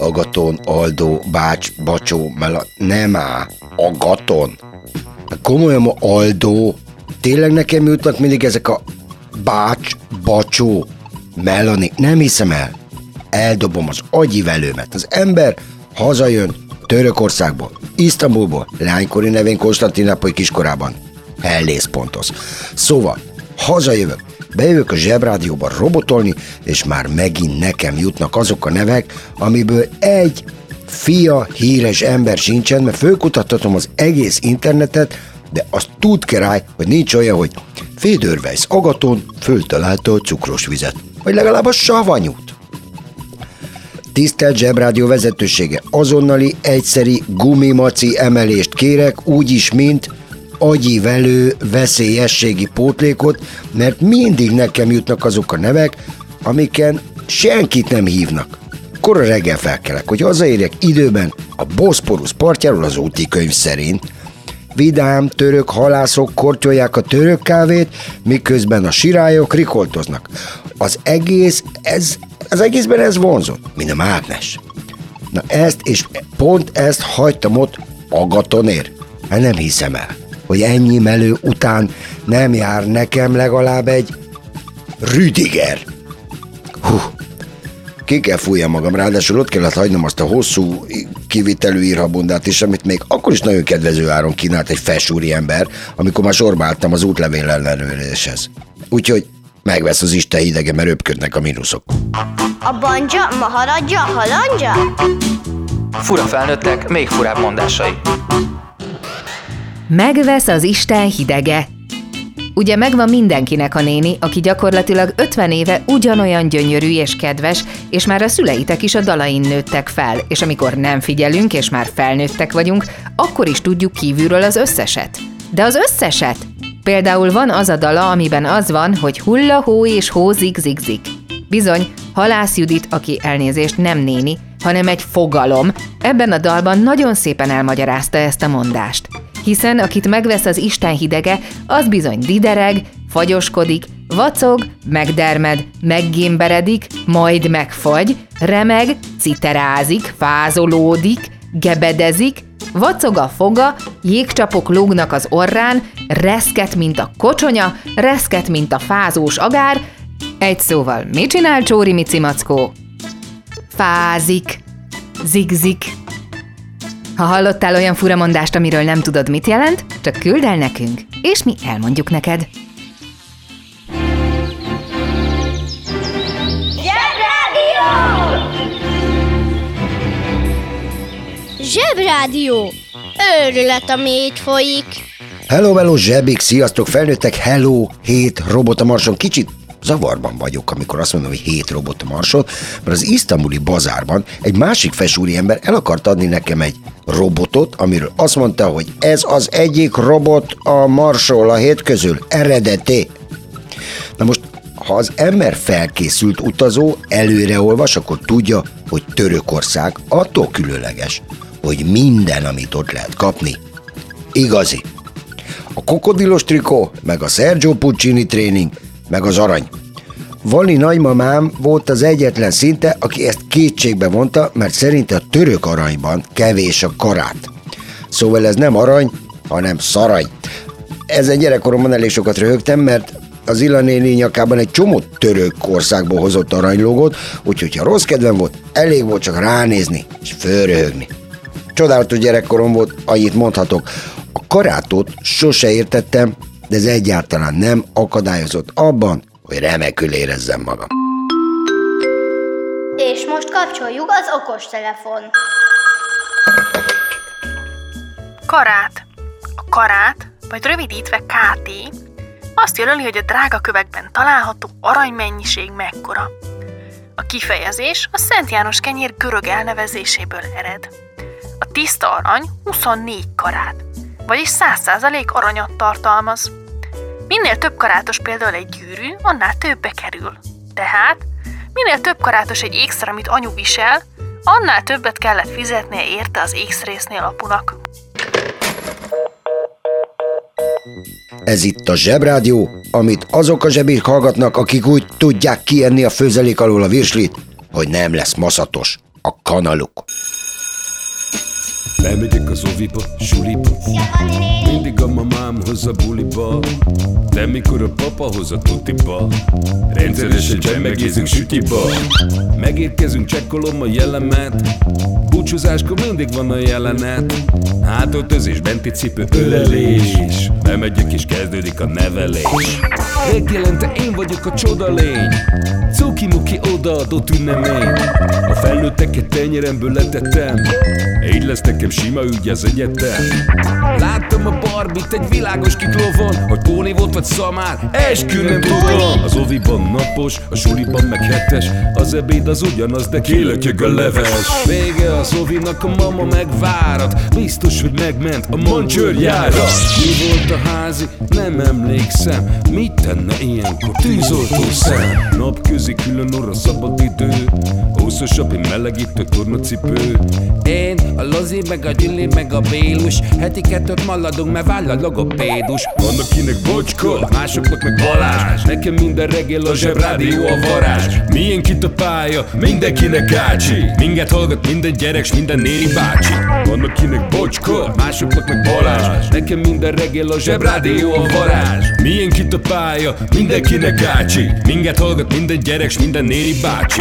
Agaton, Aldó, Bács, Bacsó, Mela... Nem á, Agaton. Komolyan Aldó. Tényleg nekem jutnak mindig ezek a Bács, Bacsó, Melani. Nem hiszem el. Eldobom az agyivelőmet. Az ember hazajön Törökországból, Isztambulból, lánykori nevén Konstantinápoly kiskorában. Hellész pontos. Szóval, hazajövök, bejövök a zsebrádióba robotolni, és már megint nekem jutnak azok a nevek, amiből egy fia híres ember sincsen, mert fölkutathatom az egész internetet, de azt tud király, hogy nincs olyan, hogy Fédörvejsz Agaton föltalálta a cukros vizet, vagy legalább a savanyút. Tisztelt Zsebrádió vezetősége, azonnali egyszeri gumimaci emelést kérek, úgyis, mint agyivelő veszélyességi pótlékot, mert mindig nekem jutnak azok a nevek, amiken senkit nem hívnak. Kora reggel felkelek, hogy hazaérjek időben a Boszporusz partjáról az úti könyv szerint. Vidám török halászok kortyolják a török kávét, miközben a sirályok rikoltoznak. Az egész, ez, az egészben ez vonzott, mint a mágnes. Na ezt, és pont ezt hagytam ott Agatonért. Hát nem hiszem el hogy ennyi melő után nem jár nekem legalább egy Rüdiger. Hú, ki kell fújjam magam, ráadásul ott kellett hagynom azt a hosszú kivitelű írhabundát is, amit még akkor is nagyon kedvező áron kínált egy felsúri ember, amikor már sorba álltam az útlevél ellenőrzéshez. Úgyhogy megvesz az Isten hidege, mert röpködnek a mínuszok. A banja, maharadja, halandja? Fura felnőttek, még furább mondásai. Megvesz az Isten hidege. Ugye megvan mindenkinek a néni, aki gyakorlatilag 50 éve ugyanolyan gyönyörű és kedves, és már a szüleitek is a dalain nőttek fel, és amikor nem figyelünk, és már felnőttek vagyunk, akkor is tudjuk kívülről az összeset. De az összeset! Például van az a dala, amiben az van, hogy hulla hó és hó zig zig zig. Bizony, Halász Judit, aki elnézést nem néni, hanem egy fogalom, ebben a dalban nagyon szépen elmagyarázta ezt a mondást hiszen akit megvesz az Isten hidege, az bizony didereg, fagyoskodik, vacog, megdermed, meggémberedik, majd megfagy, remeg, citerázik, fázolódik, gebedezik, vacog a foga, jégcsapok lógnak az orrán, reszket, mint a kocsonya, reszket, mint a fázós agár, egy szóval, mit csinál Csóri Mici? Fázik, zigzik, ha hallottál olyan furamondást, amiről nem tudod, mit jelent, csak küld el nekünk, és mi elmondjuk neked. Zsebrádió! Zsebrádió! Őrület, ami itt folyik. Hello, hello, zsebik, sziasztok, felnőttek, hello, hét robot a marson. Kicsit zavarban vagyok, amikor azt mondom, hogy hét robot a marson, mert az isztambuli bazárban egy másik fesúri ember el akart adni nekem egy robotot, amiről azt mondta, hogy ez az egyik robot a marsról a hét közül, eredeti. Na most, ha az ember felkészült utazó előre olvas, akkor tudja, hogy Törökország attól különleges, hogy minden, amit ott lehet kapni, igazi. A kokodilos trikó, meg a Sergio Puccini tréning, meg az arany. Vali nagymamám volt az egyetlen szinte, aki ezt kétségbe vonta, mert szerinte a török aranyban kevés a karát. Szóval ez nem arany, hanem szarany. Ezen gyerekkoromban elég sokat röhögtem, mert az Illanéni nyakában egy csomó török országból hozott aranylógot, úgyhogy ha rossz kedvem volt, elég volt csak ránézni és fölröhögni. Csodálatos gyerekkorom volt, annyit mondhatok. A karátot sose értettem, de ez egyáltalán nem akadályozott abban, hogy remekül érezzem magam. És most kapcsoljuk az okostelefon. Karát. A karát, vagy rövidítve KT, azt jelöli, hogy a drága kövekben található aranymennyiség mekkora. A kifejezés a Szent János kenyér görög elnevezéséből ered. A tiszta arany 24 karát, vagyis 100% aranyat tartalmaz. Minél több karátos például egy gyűrű, annál többe kerül. Tehát, minél több karátos egy ékszer, amit anyu visel, annál többet kellett fizetnie érte az ékszrésznél apunak. Ez itt a Zsebrádió, amit azok a zsebék hallgatnak, akik úgy tudják kienni a főzelék alól a virslit, hogy nem lesz maszatos a kanaluk. Lemegyek az oviba, suliba. Mindig a mamám hoz a buliba. De mikor a papa hoz a tutiba. Rendszeresen csemmegézünk sütiba. Megérkezünk, csekkolom a jellemet Búcsúzáskor mindig van a jelenet. Hátöltözés, benti cipő, ölelés. Bemegyek és kezdődik a nevelés. Megjelente én vagyok a csoda lény. Cuki-muki odaadott ünnemény. A felnőtteket tenyeremből letettem. Így lesz nekem sima ügy az egyetem. Láttam a barbit egy világos kiklovon Hogy Póni volt vagy szamár, eskü nem tudom. Az oviban napos, a suliban meg hetes. Az ebéd az ugyanaz, de kilötyög a leves. Vége az ovinak, a mama megvárat. Biztos, hogy megment a mancsőrjára. Mi volt a házi? Nem emlékszem. Mit tenne ilyenkor? Tűzoltó szem? Napközi külön orra szabad idő. Húszosabb, egy melegítő tornacipő. Én, a Lozi, meg a Gyüli, meg a Bélus. Heti kettőt maladunk, mert váll a logopédus. Van akinek bocska, másoknak meg Balázs. Nekem minden reggel a zsebrádió a varázs. Milyen kit a pálya, mindenkinek gácsi Minket hallgat minden gyerek, s minden néri bácsi. Van akinek bocska, másoknak meg Balázs. Nekem minden reggel a zsebrádió a varázs. Milyen kit a pálya, mindenkinek gácsi. Minket hallgat minden gyerek, s minden néri bácsi.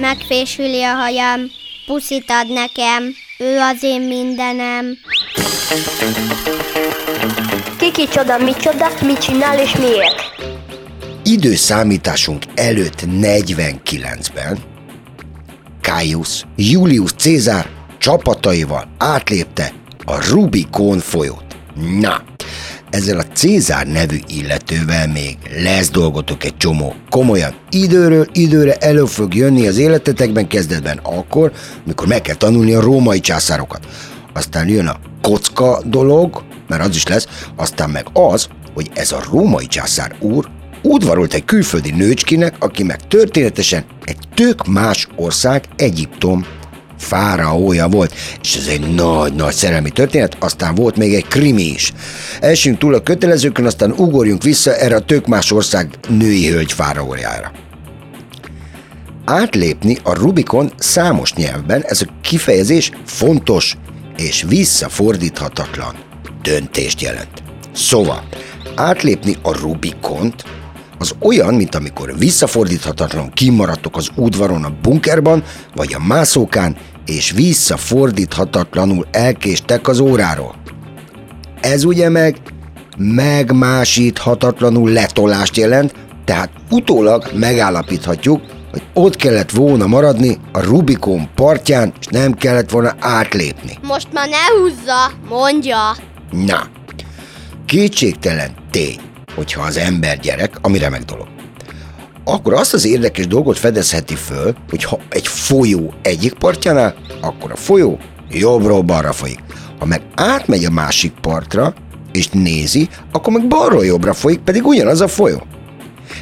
Megfésüli a hajam, puszit ad nekem, ő az én mindenem. Kiki csoda, micsoda, mit csinál és miért? Időszámításunk előtt 49-ben Caius Julius Cézár csapataival átlépte a Rubikon folyót. Na, ezzel a Cézár nevű illetővel még lesz dolgotok egy csomó. Komolyan, időről időre elő fog jönni az életetekben kezdetben akkor, mikor meg kell tanulni a római császárokat. Aztán jön a kocka dolog, mert az is lesz, aztán meg az, hogy ez a római császár úr udvarolt egy külföldi nőcskének, aki meg történetesen egy tök más ország, Egyiptom fáraója volt, és ez egy nagy-nagy szerelmi történet, aztán volt még egy krimi is. Elsünk túl a kötelezőkön, aztán ugorjunk vissza erre a tök más ország női hölgy fáraójára. Átlépni a Rubikon számos nyelvben ez a kifejezés fontos és visszafordíthatatlan döntést jelent. Szóval, átlépni a Rubikont az olyan, mint amikor visszafordíthatatlan kimaradtok az udvaron a bunkerban, vagy a mászókán, és visszafordíthatatlanul elkéstek az óráról. Ez ugye meg megmásíthatatlanul letolást jelent, tehát utólag megállapíthatjuk, hogy ott kellett volna maradni a Rubikon partján, és nem kellett volna átlépni. Most már ne húzza, mondja. Na, kétségtelen tény, hogyha az ember gyerek, ami remek dolog. Akkor azt az érdekes dolgot fedezheti föl, hogy ha egy folyó egyik partjánál, akkor a folyó jobbról balra folyik. Ha meg átmegy a másik partra, és nézi, akkor meg balról jobbra folyik, pedig ugyanaz a folyó.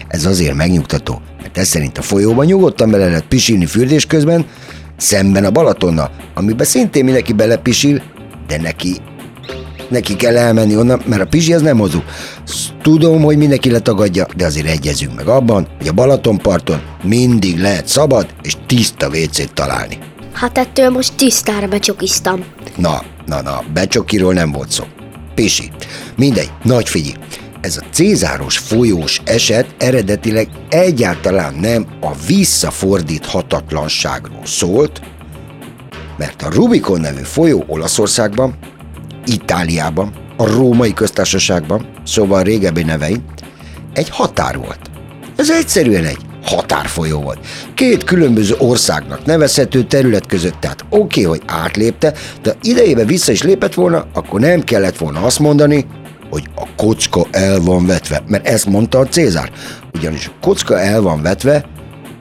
Ez azért megnyugtató, mert ez szerint a folyóban nyugodtan bele lehet pisilni fürdés közben, szemben a Balatonnal, amiben szintén mindenki belepisil, de neki neki kell elmenni onnan, mert a pizsi az nem mozog. Tudom, hogy mindenki letagadja, de azért egyezünk meg abban, hogy a Balatonparton mindig lehet szabad és tiszta WC-t találni. Hát ettől most tisztára becsokiztam. Na, na, na, becsokiról nem volt szó. Pisi. Mindegy, nagy figyelj. Ez a Cézáros folyós eset eredetileg egyáltalán nem a visszafordíthatatlanságról szólt, mert a Rubikon nevű folyó Olaszországban, Itáliában, a Római Köztársaságban, szóval régebbi nevein, egy határ volt. Ez egyszerűen egy határfolyó volt. Két különböző országnak nevezhető terület között, tehát oké, okay, hogy átlépte, de idejében vissza is lépett volna, akkor nem kellett volna azt mondani, hogy a kocka el van vetve, mert ezt mondta a Cézár. Ugyanis a kocka el van vetve,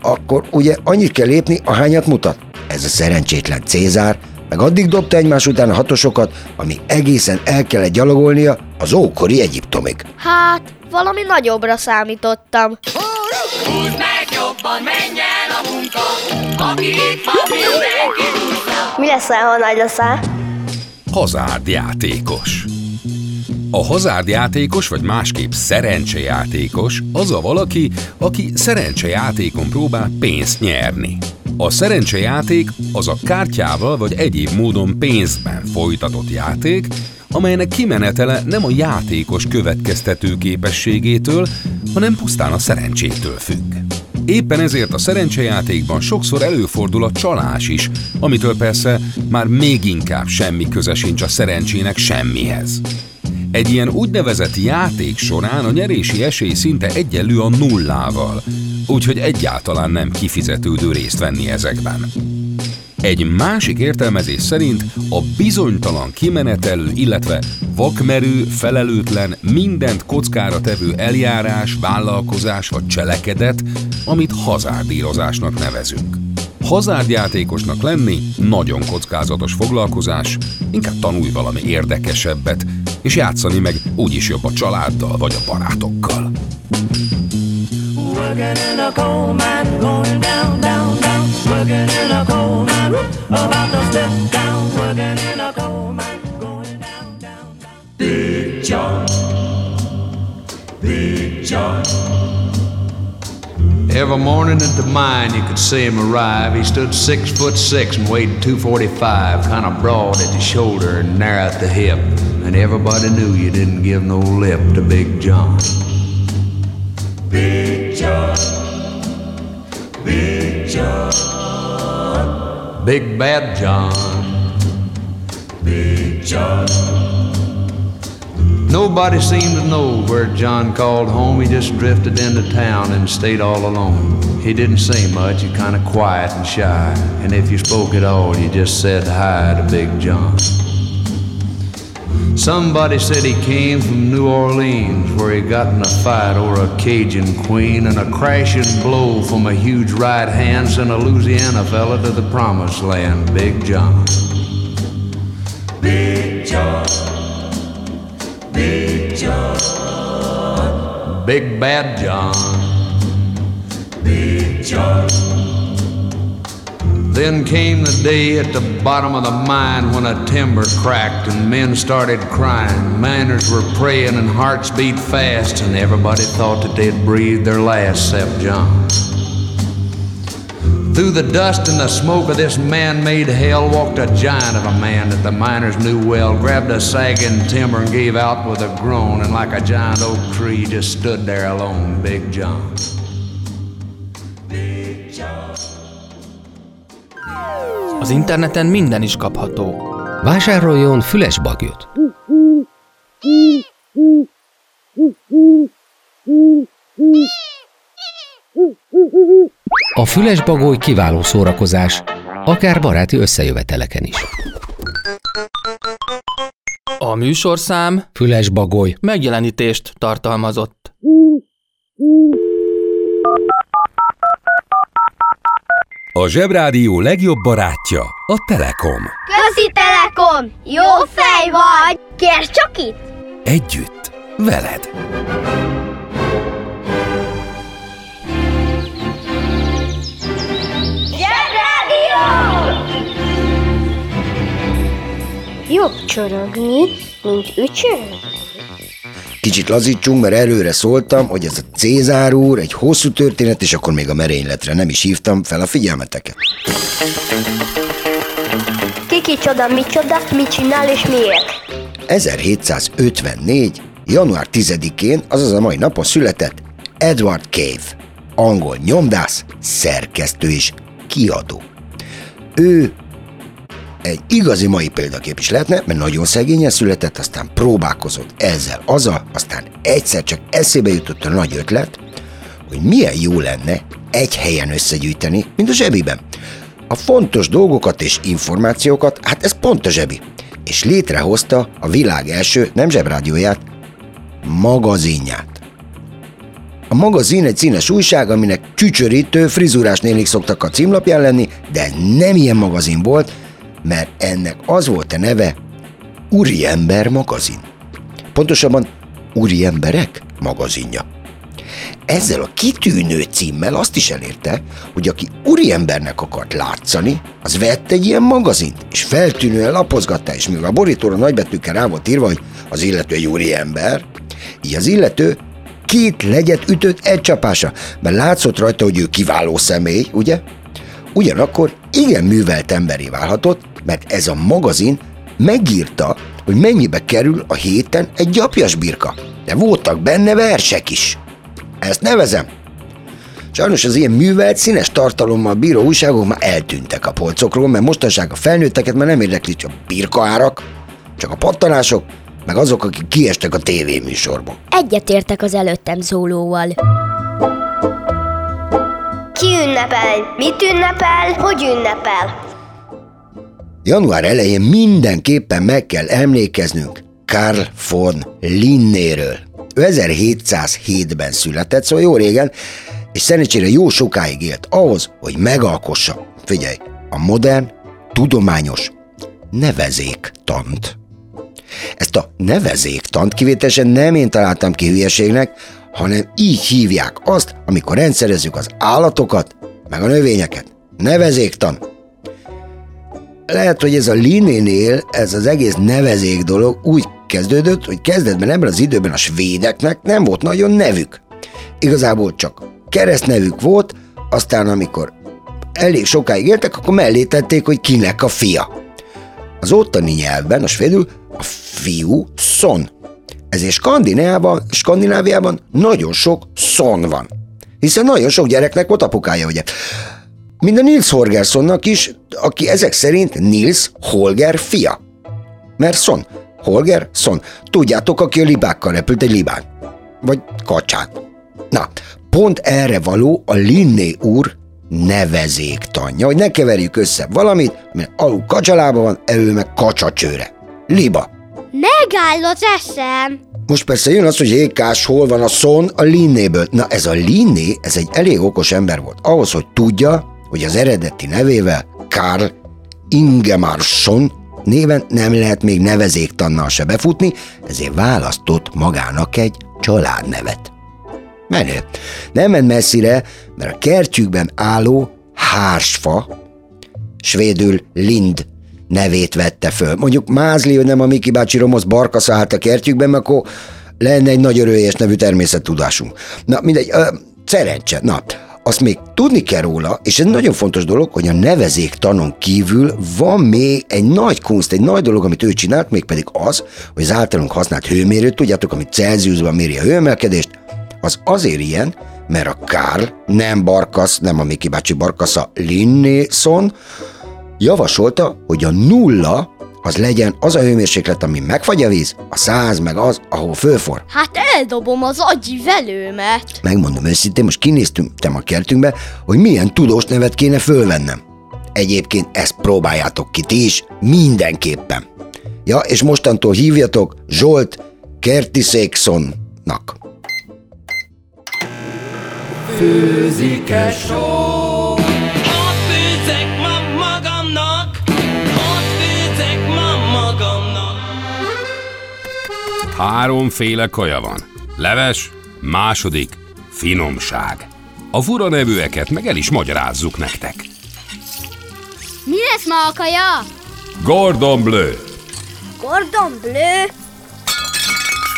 akkor ugye annyit kell lépni, ahányat mutat. Ez a szerencsétlen Cézár meg addig dobta egymás után a hatosokat, ami egészen el kellett gyalogolnia az ókori Egyiptomig. Hát, valami nagyobbra számítottam. Húzd meg jobban, menj el a munka, aki itt van, mindenki Mi leszel, ha nagy leszel? Hazárdjátékos. A hazárdjátékos, vagy másképp szerencsejátékos az a valaki, aki szerencsejátékon próbál pénzt nyerni. A szerencsejáték az a kártyával vagy egyéb módon pénzben folytatott játék, amelynek kimenetele nem a játékos következtető képességétől, hanem pusztán a szerencsétől függ. Éppen ezért a szerencsejátékban sokszor előfordul a csalás is, amitől persze már még inkább semmi köze sincs a szerencsének semmihez. Egy ilyen úgynevezett játék során a nyerési esély szinte egyenlő a nullával, úgyhogy egyáltalán nem kifizetődő részt venni ezekben. Egy másik értelmezés szerint a bizonytalan kimenetelő, illetve vakmerő, felelőtlen, mindent kockára tevő eljárás, vállalkozás vagy cselekedet, amit hazárdírozásnak nevezünk. Hazárdjátékosnak lenni nagyon kockázatos foglalkozás, inkább tanulj valami érdekesebbet, és játszani meg úgyis jobb a családdal vagy a barátokkal. Working in a coal mine, going down, down, down. Working in a coal mine, about to step down. Working in a coal mine, going down, down, down. Big John, Big John. Every morning at the mine, you could see him arrive. He stood six foot six and weighed 245, kind of broad at the shoulder and narrow at the hip. And everybody knew you didn't give no lip to Big John. Big John, Big John, Big Bad John, Big John. Nobody seemed to know where John called home. He just drifted into town and stayed all alone. He didn't say much, he kind of quiet and shy. And if you spoke at all, you just said hi to Big John. Somebody said he came from New Orleans, where he got in a fight over a Cajun queen, and a crashing blow from a huge right hand sent a Louisiana fella to the promised land, Big John. Big John. Big John. Big Bad John. Big John. Then came the day at the bottom of the mine when a timber cracked and men started crying. Miners were praying and hearts beat fast, and everybody thought that they'd breathed their last, except John. Through the dust and the smoke of this man made hell walked a giant of a man that the miners knew well, grabbed a sagging timber and gave out with a groan, and like a giant oak tree just stood there alone, Big John. Az interneten minden is kapható. Vásároljon füles bagyot. A füles bagoly kiváló szórakozás, akár baráti összejöveteleken is. A műsorszám Füles bagoly. megjelenítést tartalmazott. A Zsebrádió legjobb barátja a Telekom. Közi Telekom! Jó fej vagy! Kérd csak itt! Együtt, veled. Zsebrádió! Jobb csorogni, mint ücsörögni. Kicsit lazítsunk, mert előre szóltam, hogy ez a Cézár úr egy hosszú történet, és akkor még a merényletre nem is hívtam fel a figyelmeteket. Kiki csoda, mi csoda, mit csinál és miért? 1754. január 10-én, azaz a mai napon született Edward Cave, angol nyomdász, szerkesztő és kiadó. Ő egy igazi mai példakép is lehetne, mert nagyon szegényen született, aztán próbálkozott ezzel, azzal, aztán egyszer csak eszébe jutott a nagy ötlet, hogy milyen jó lenne egy helyen összegyűjteni, mint a zsebiben. A fontos dolgokat és információkat, hát ez pont a zsebi. És létrehozta a világ első, nem zsebrádióját, magazinját. A magazin egy színes újság, aminek csücsörítő, frizurás nénik szoktak a címlapján lenni, de nem ilyen magazin volt, mert ennek az volt a neve Úriember magazin. Pontosabban Úriemberek magazinja. Ezzel a kitűnő címmel azt is elérte, hogy aki úriembernek akart látszani, az vett egy ilyen magazint, és feltűnően lapozgatta, és mivel a borítóra nagybetűkkel rá volt írva, hogy az illető egy úriember, így az illető két legyet ütött egy csapása, mert látszott rajta, hogy ő kiváló személy, ugye? Ugyanakkor igen művelt emberé válhatott, mert ez a magazin megírta, hogy mennyibe kerül a héten egy gyapjas birka. De voltak benne versek is. Ezt nevezem. Sajnos az ilyen művelt, színes tartalommal bíró újságok már eltűntek a polcokról, mert mostanság a felnőtteket már nem érdekli csak birkaárak, csak a pattanások, meg azok, akik kiestek a tévéműsorból. Egyetértek az előttem szólóval. Ki ünnepel? Mit ünnepel? Hogy ünnepel? Január elején mindenképpen meg kell emlékeznünk Karl von Linnéről. Ő 1707-ben született, szóval jó régen, és szerencsére jó sokáig élt ahhoz, hogy megalkossa, figyelj, a modern, tudományos nevezéktant. Ezt a nevezéktant kivételesen nem én találtam ki hülyeségnek, hanem így hívják azt, amikor rendszerezzük az állatokat, meg a növényeket. Nevezéktan. Lehet, hogy ez a Linénél, ez az egész nevezék dolog úgy kezdődött, hogy kezdetben ebben az időben a svédeknek nem volt nagyon nevük. Igazából csak keresztnevük volt, aztán amikor elég sokáig éltek, akkor mellé tették, hogy kinek a fia. Az ottani nyelvben, a svédül, a fiú Son. Ezért Skandináviában, Skandináviában nagyon sok Son van. Hiszen nagyon sok gyereknek volt apukája, ugye. Mind a Nils Holgerssonnak is, aki ezek szerint Nils Holger fia. Mert Son, Holger, Son. Tudjátok, aki a libákkal repült egy libán. Vagy kacsán. Na, pont erre való a Linné úr nevezéktanja, hogy ne keverjük össze valamit, mert alul kacsalába van, elő meg kacsacsőre. Liba. Megáll az eszem. Most persze jön az, hogy ékás, hol van a szon a Linnéből. Na ez a Linné, ez egy elég okos ember volt. Ahhoz, hogy tudja, hogy az eredeti nevével Karl Ingemarsson néven nem lehet még nevezéktannal se befutni, ezért választott magának egy családnevet. Menő. Nem ment messzire, mert a kertjükben álló hársfa, svédül lind nevét vette föl. Mondjuk mázli, hogy nem a Miki bácsi romosz barkasza állt a kertjükben, mert akkor lenne egy nagy örölyes nevű természettudásunk. Na mindegy, ö, szerencse. Na, azt még tudni kell róla, és ez nagyon fontos dolog, hogy a nevezéktanon kívül van még egy nagy kunst, egy nagy dolog, amit ő csinált, mégpedig az, hogy az általunk használt hőmérőt, tudjátok, amit Celsiusban méri a hőemelkedést, az azért ilyen, mert a Karl, nem Barkasz, nem a Miki bácsi Barkasza, Linnéson, javasolta, hogy a nulla az legyen az a hőmérséklet, ami megfagy a víz, a száz meg az, ahol fölfor. Hát eldobom az agyi velőmet. Megmondom őszintén, most kinéztünk a kertünkbe, hogy milyen tudós nevet kéne fölvennem. Egyébként ezt próbáljátok ki ti is, mindenképpen. Ja, és mostantól hívjatok Zsolt Kertiszékszonnak. Főzike só Háromféle kaja van. Leves, második, finomság. A fura nevűeket meg el is magyarázzuk nektek. Mi lesz ma a kaja? Gordon Bleu. Gordon Bleu?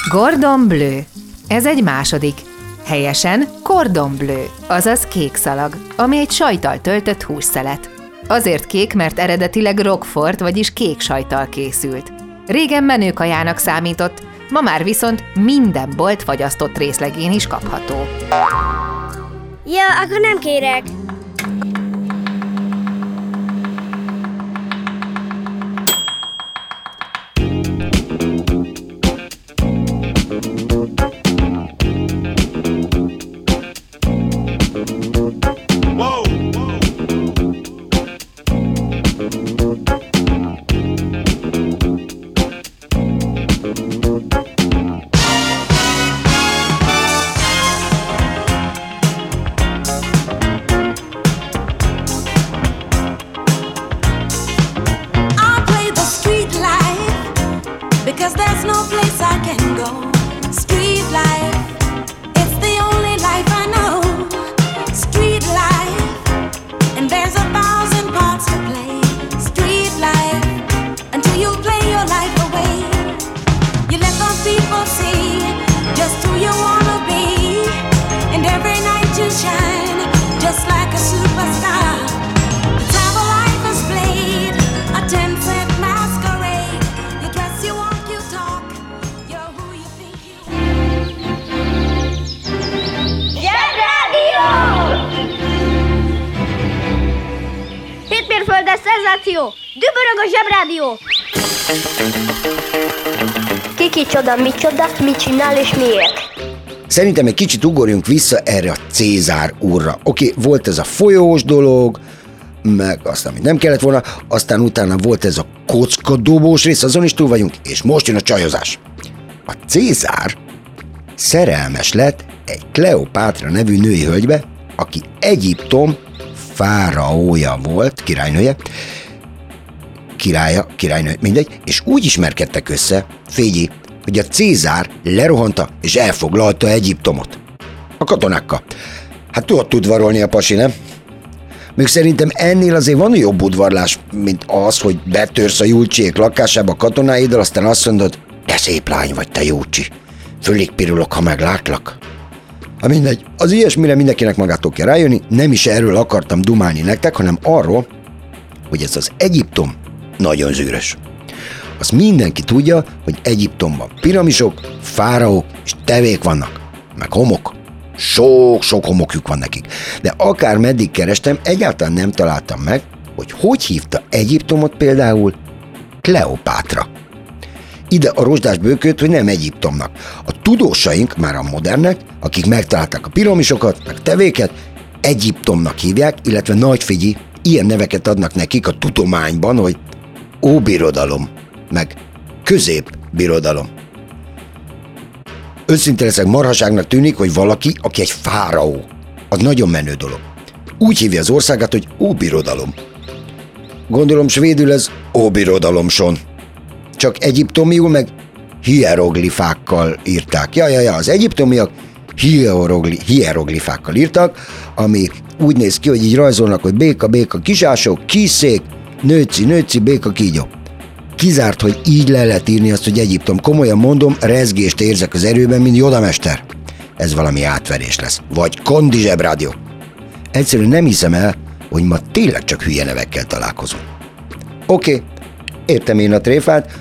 Gordon Bleu. Ez egy második. Helyesen cordon bleu, azaz kék szalag, ami egy sajtal töltött hússzelet. Azért kék, mert eredetileg rockfort, vagyis kék sajtal készült. Régen menőkajának számított, ma már viszont minden bolt fagyasztott részlegén is kapható. Ja, akkor nem kérek. Szenzáció! Dübörög a zsebrádió! Kiki csoda, mi csoda, mit csinál és miért? Szerintem egy kicsit ugorjunk vissza erre a Cézár úrra. Oké, volt ez a folyós dolog, meg azt, amit nem kellett volna, aztán utána volt ez a kockadobós rész, azon is túl vagyunk, és most jön a csajozás. A Cézár szerelmes lett egy Kleopátra nevű női hölgybe, aki Egyiptom fáraója volt, királynője, királya, királynő, mindegy, és úgy ismerkedtek össze, Fégyi, hogy a Cézár lerohanta és elfoglalta Egyiptomot. A katonákkal. Hát tudod udvarolni a pasi, nem? Még szerintem ennél azért van jobb udvarlás, mint az, hogy betörsz a Júlcsiék lakásába katonáiddal, aztán azt mondod, de szép lány vagy te Júlcsi. Fölig pirulok, ha meglátlak. Ha mindegy, az ilyesmire mindenkinek magától kell rájönni, nem is erről akartam dumálni nektek, hanem arról, hogy ez az Egyiptom nagyon zűrös. Azt mindenki tudja, hogy Egyiptomban piramisok, fáraók és tevék vannak, meg homok. Sok-sok homokjuk van nekik. De akár meddig kerestem, egyáltalán nem találtam meg, hogy hogy hívta Egyiptomot például Kleopátra. Ide a rozsdás bőköt, hogy nem Egyiptomnak. A tudósaink, már a modernek, akik megtalálták a piramisokat, meg tevéket, Egyiptomnak hívják, illetve nagyfigyi, ilyen neveket adnak nekik a tudományban, hogy óbirodalom, meg középbirodalom. Őszinte leszek, marhaságnak tűnik, hogy valaki, aki egy fáraó, az nagyon menő dolog. Úgy hívja az országát, hogy óbirodalom. Gondolom svédül ez óbirodalomson. Csak egyiptomiul meg hieroglifákkal írták. Ja, ja, ja, az egyiptomiak hierogli, hieroglifákkal írtak, ami úgy néz ki, hogy így rajzolnak, hogy béka, béka, kisások, kiszék, nőci, nőci, béka, kígyó. Kizárt, hogy így le lehet írni azt, hogy Egyiptom. Komolyan mondom, rezgést érzek az erőben, mint Jodamester. Ez valami átverés lesz. Vagy Kondi Zsebrádió. Egyszerűen nem hiszem el, hogy ma tényleg csak hülye nevekkel találkozunk. Oké, okay, értem én a tréfát,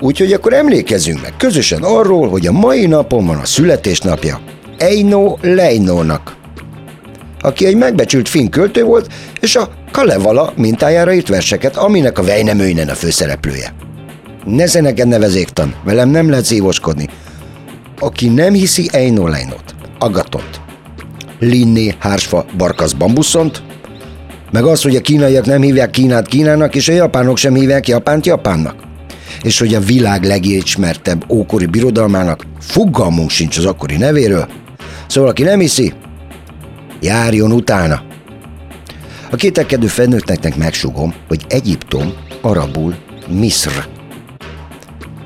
úgyhogy akkor emlékezzünk meg közösen arról, hogy a mai napon van a születésnapja Eino Leinónak, aki egy megbecsült finn költő volt, és a Kalevala mintájára írt verseket, aminek a Vejnemőinen a főszereplője. Nezenegen nevezéktan, velem nem lehet szívoskodni. Aki nem hiszi Eino Leinót, Agatont, Linné Hársfa Barkasz Bambuszont, meg az, hogy a kínaiak nem hívják Kínát Kínának, és a japánok sem hívják Japánt Japánnak. És hogy a világ legismertebb ókori birodalmának fogalmunk sincs az akkori nevéről. Szóval, aki nem hiszi, járjon utána. A kételkedő felnőtteknek megsugom, hogy Egyiptom arabul Misr.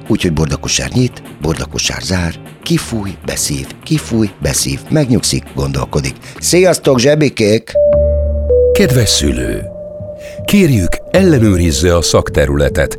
Úgyhogy bordakosár nyit, bordakosár zár, kifúj, beszív, kifúj, beszív, megnyugszik, gondolkodik. Sziasztok, zsebikék! Kedves szülő! Kérjük, ellenőrizze a szakterületet,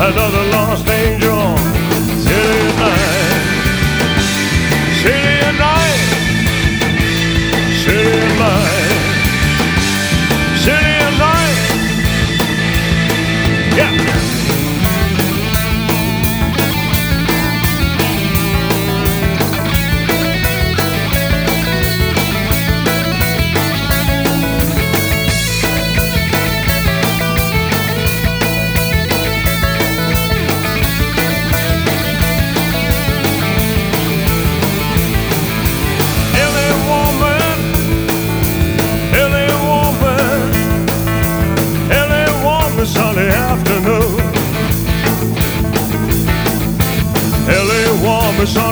Another lost angel,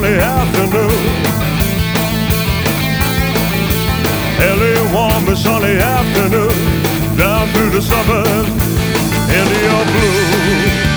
sunny afternoon. Early, warm, and sunny afternoon. Down through the suburbs, into blue.